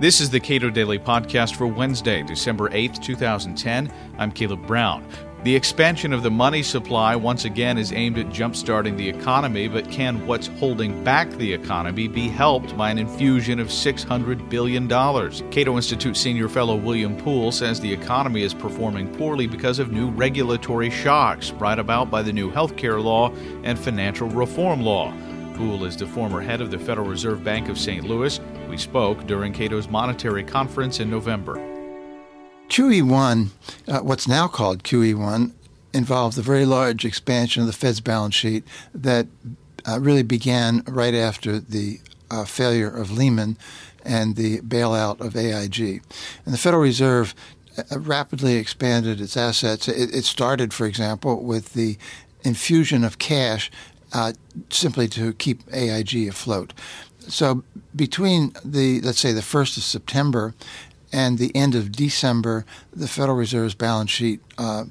This is the Cato Daily Podcast for Wednesday, December 8th, 2010. I'm Caleb Brown. The expansion of the money supply once again is aimed at jumpstarting the economy, but can what's holding back the economy be helped by an infusion of $600 billion? Cato Institute senior fellow William Poole says the economy is performing poorly because of new regulatory shocks brought about by the new healthcare law and financial reform law. Poole is the former head of the Federal Reserve Bank of St. Louis. We spoke during Cato's monetary conference in November. QE1, uh, what's now called QE1, involved a very large expansion of the Fed's balance sheet that uh, really began right after the uh, failure of Lehman and the bailout of AIG. And the Federal Reserve uh, rapidly expanded its assets. It, it, started, for example, with the infusion of cash uh, simply to keep AIG afloat. So between the, let's say, the 1st of September and the end of December, the Federal Reserve's balance sheet uh,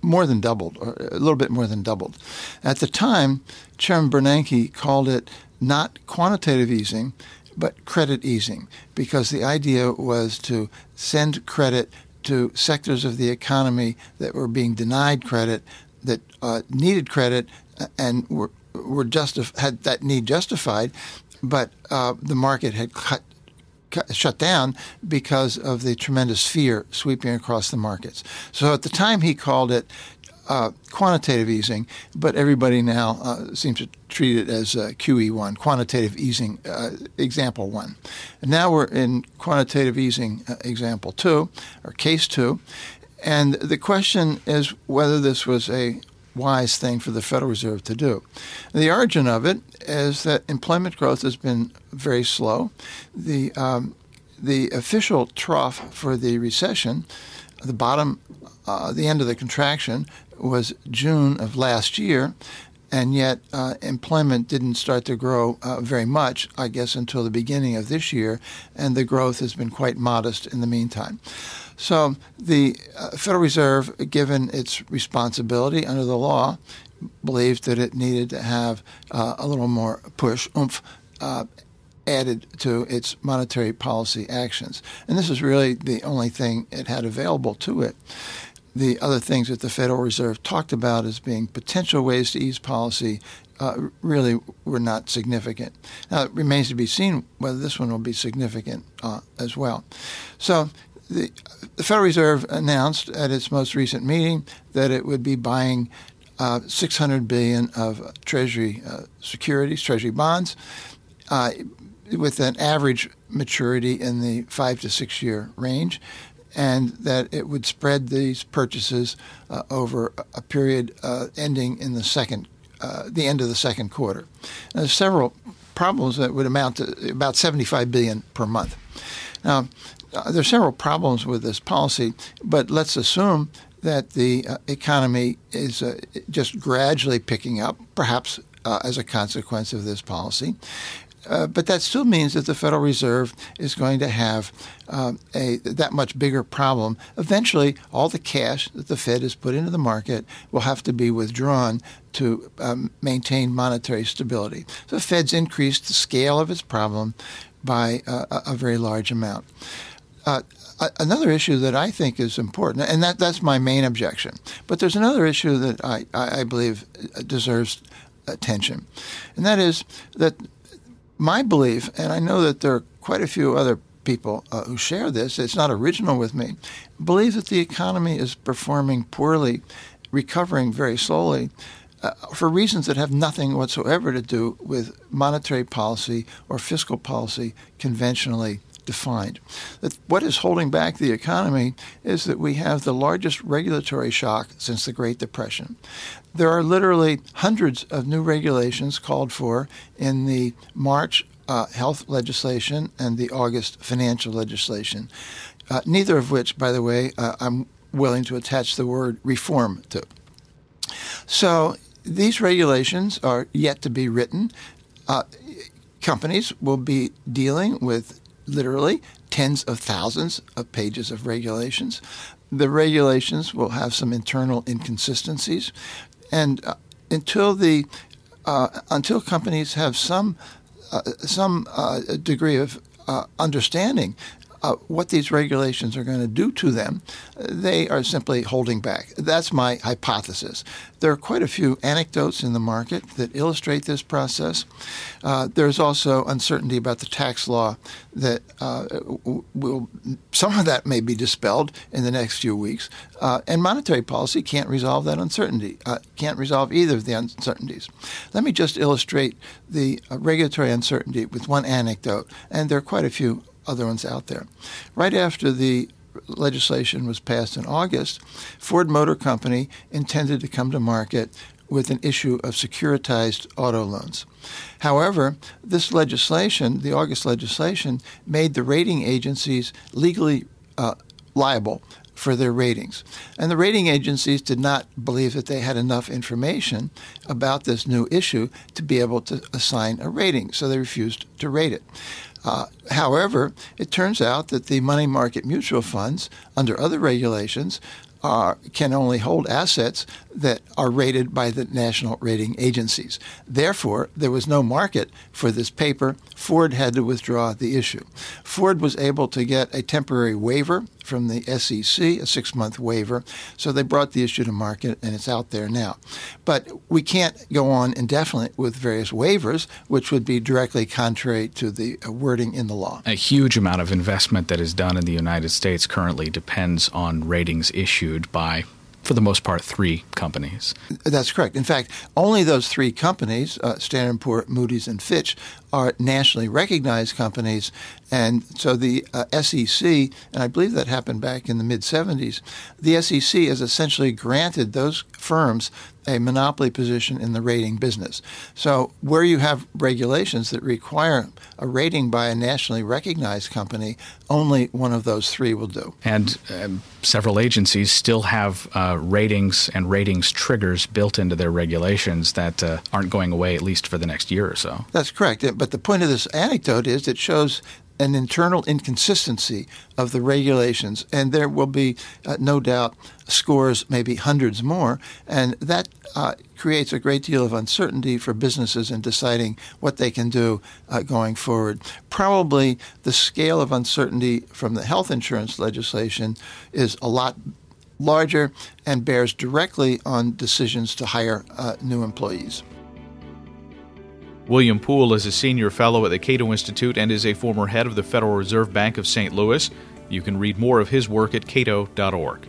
more than doubled, or a little bit more than doubled. At the time, Chairman Bernanke called it not quantitative easing, but credit easing, because the idea was to send credit to sectors of the economy that were being denied credit, that uh, needed credit, and were were justif- had that need justified, but uh, the market had cut shut down because of the tremendous fear sweeping across the markets. So at the time, he called it uh, quantitative easing, but everybody now uh, seems to treat it as uh, QE1, quantitative easing uh, example one. And now we're in quantitative easing uh, example two, or case two. And the question is whether this was a wise thing for the Federal Reserve to do. The origin of it is that employment growth has been very slow. The um, the official trough for the recession, the bottom, uh, the end of the contraction, was June of last year, and yet uh, employment didn't start to grow uh, very much, I guess, until the beginning of this year, and the growth has been quite modest in the meantime. So the uh, Federal Reserve, given its responsibility under the law, believed that it needed to have uh, a little more push, oomph, uh, added to its monetary policy actions. And this is really the only thing it had available to it. The other things that the Federal Reserve talked about as being potential ways to ease policy uh, really were not significant. Now, it remains to be seen whether this one will be significant uh, as well. So, the, the, Federal Reserve announced at its most recent meeting that it would be buying uh, 600 billion of Treasury uh, securities, Treasury bonds, uh, with an average maturity in the five to six year range, and that it would spread these purchases uh, over a period uh, ending in the second, the end of the second quarter. there's several problems that would amount to about 75 billion per month. Now, uh, there are several problems with this policy, but let's assume that the uh, economy is uh, just gradually picking up, perhaps uh, as a consequence of this policy. Uh, but that still means that the Federal Reserve is going to have uh, a that much bigger problem. Eventually, all the cash that the Fed has put into the market will have to be withdrawn to um, maintain monetary stability. So the Fed's increased the scale of its problem by uh, a very large amount. Uh, another issue that I think is important, and that, that's my main objection, but there's another issue that I, I believe deserves attention, and that is that my belief, and I know that there are quite a few other people uh, who share this, it's not original with me, believe that the economy is performing poorly, recovering very slowly. Uh, for reasons that have nothing whatsoever to do with monetary policy or fiscal policy conventionally defined. That what is holding back the economy is that we have the largest regulatory shock since the Great Depression. There are literally hundreds of new regulations called for in the March uh, health legislation and the August financial legislation, uh, neither of which, by the way, uh, I'm willing to attach the word reform to. So these regulations are yet to be written. Uh, companies will be dealing with literally tens of thousands of pages of regulations. The regulations will have some internal inconsistencies, and uh, until the uh, until companies have some uh, some uh, degree of uh, understanding uh, what these regulations are going to do to them, they are simply holding back. That's my hypothesis. There are quite a few anecdotes in the market that illustrate this process. Uh, there's also uncertainty about the tax law that uh, will, some of that may be dispelled in the next few weeks. Uh, and monetary policy can't resolve that uncertainty, uh, can't resolve either of the uncertainties. Let me just illustrate the uh, regulatory uncertainty with one anecdote, and there are quite a few other ones out there. Right after the legislation was passed in August, Ford Motor Company intended to come to market with an issue of securitized auto loans. However, this legislation, the August legislation, made the rating agencies legally uh, liable for their ratings. And the rating agencies did not believe that they had enough information about this new issue to be able to assign a rating, so they refused to rate it. Uh, however, it turns out that the money market mutual funds, under other regulations, are, can only hold assets that are rated by the national rating agencies. Therefore, there was no market for this paper. Ford had to withdraw the issue. Ford was able to get a temporary waiver from the SEC, a six month waiver. So they brought the issue to market and it's out there now. But we can't go on indefinitely with various waivers, which would be directly contrary to the uh, wording in the law. A huge amount of investment that is done in the United States currently depends on ratings issued by for the most part, three companies. That's correct. In fact, only those three companies, uh, Standard & Poor, Moody's, and Fitch, are nationally recognized companies. And so the uh, SEC, and I believe that happened back in the mid 70s, the SEC has essentially granted those firms a monopoly position in the rating business. So, where you have regulations that require a rating by a nationally recognized company, only one of those three will do. And um, several agencies still have uh, ratings and ratings triggers built into their regulations that uh, aren't going away, at least for the next year or so. That's correct. But the point of this anecdote is it shows an internal inconsistency of the regulations, and there will be uh, no doubt scores, maybe hundreds more, and that uh, creates a great deal of uncertainty for businesses in deciding what they can do uh, going forward. Probably the scale of uncertainty from the health insurance legislation is a lot larger and bears directly on decisions to hire uh, new employees. William Poole is a senior fellow at the Cato Institute and is a former head of the Federal Reserve Bank of St. Louis. You can read more of his work at cato.org.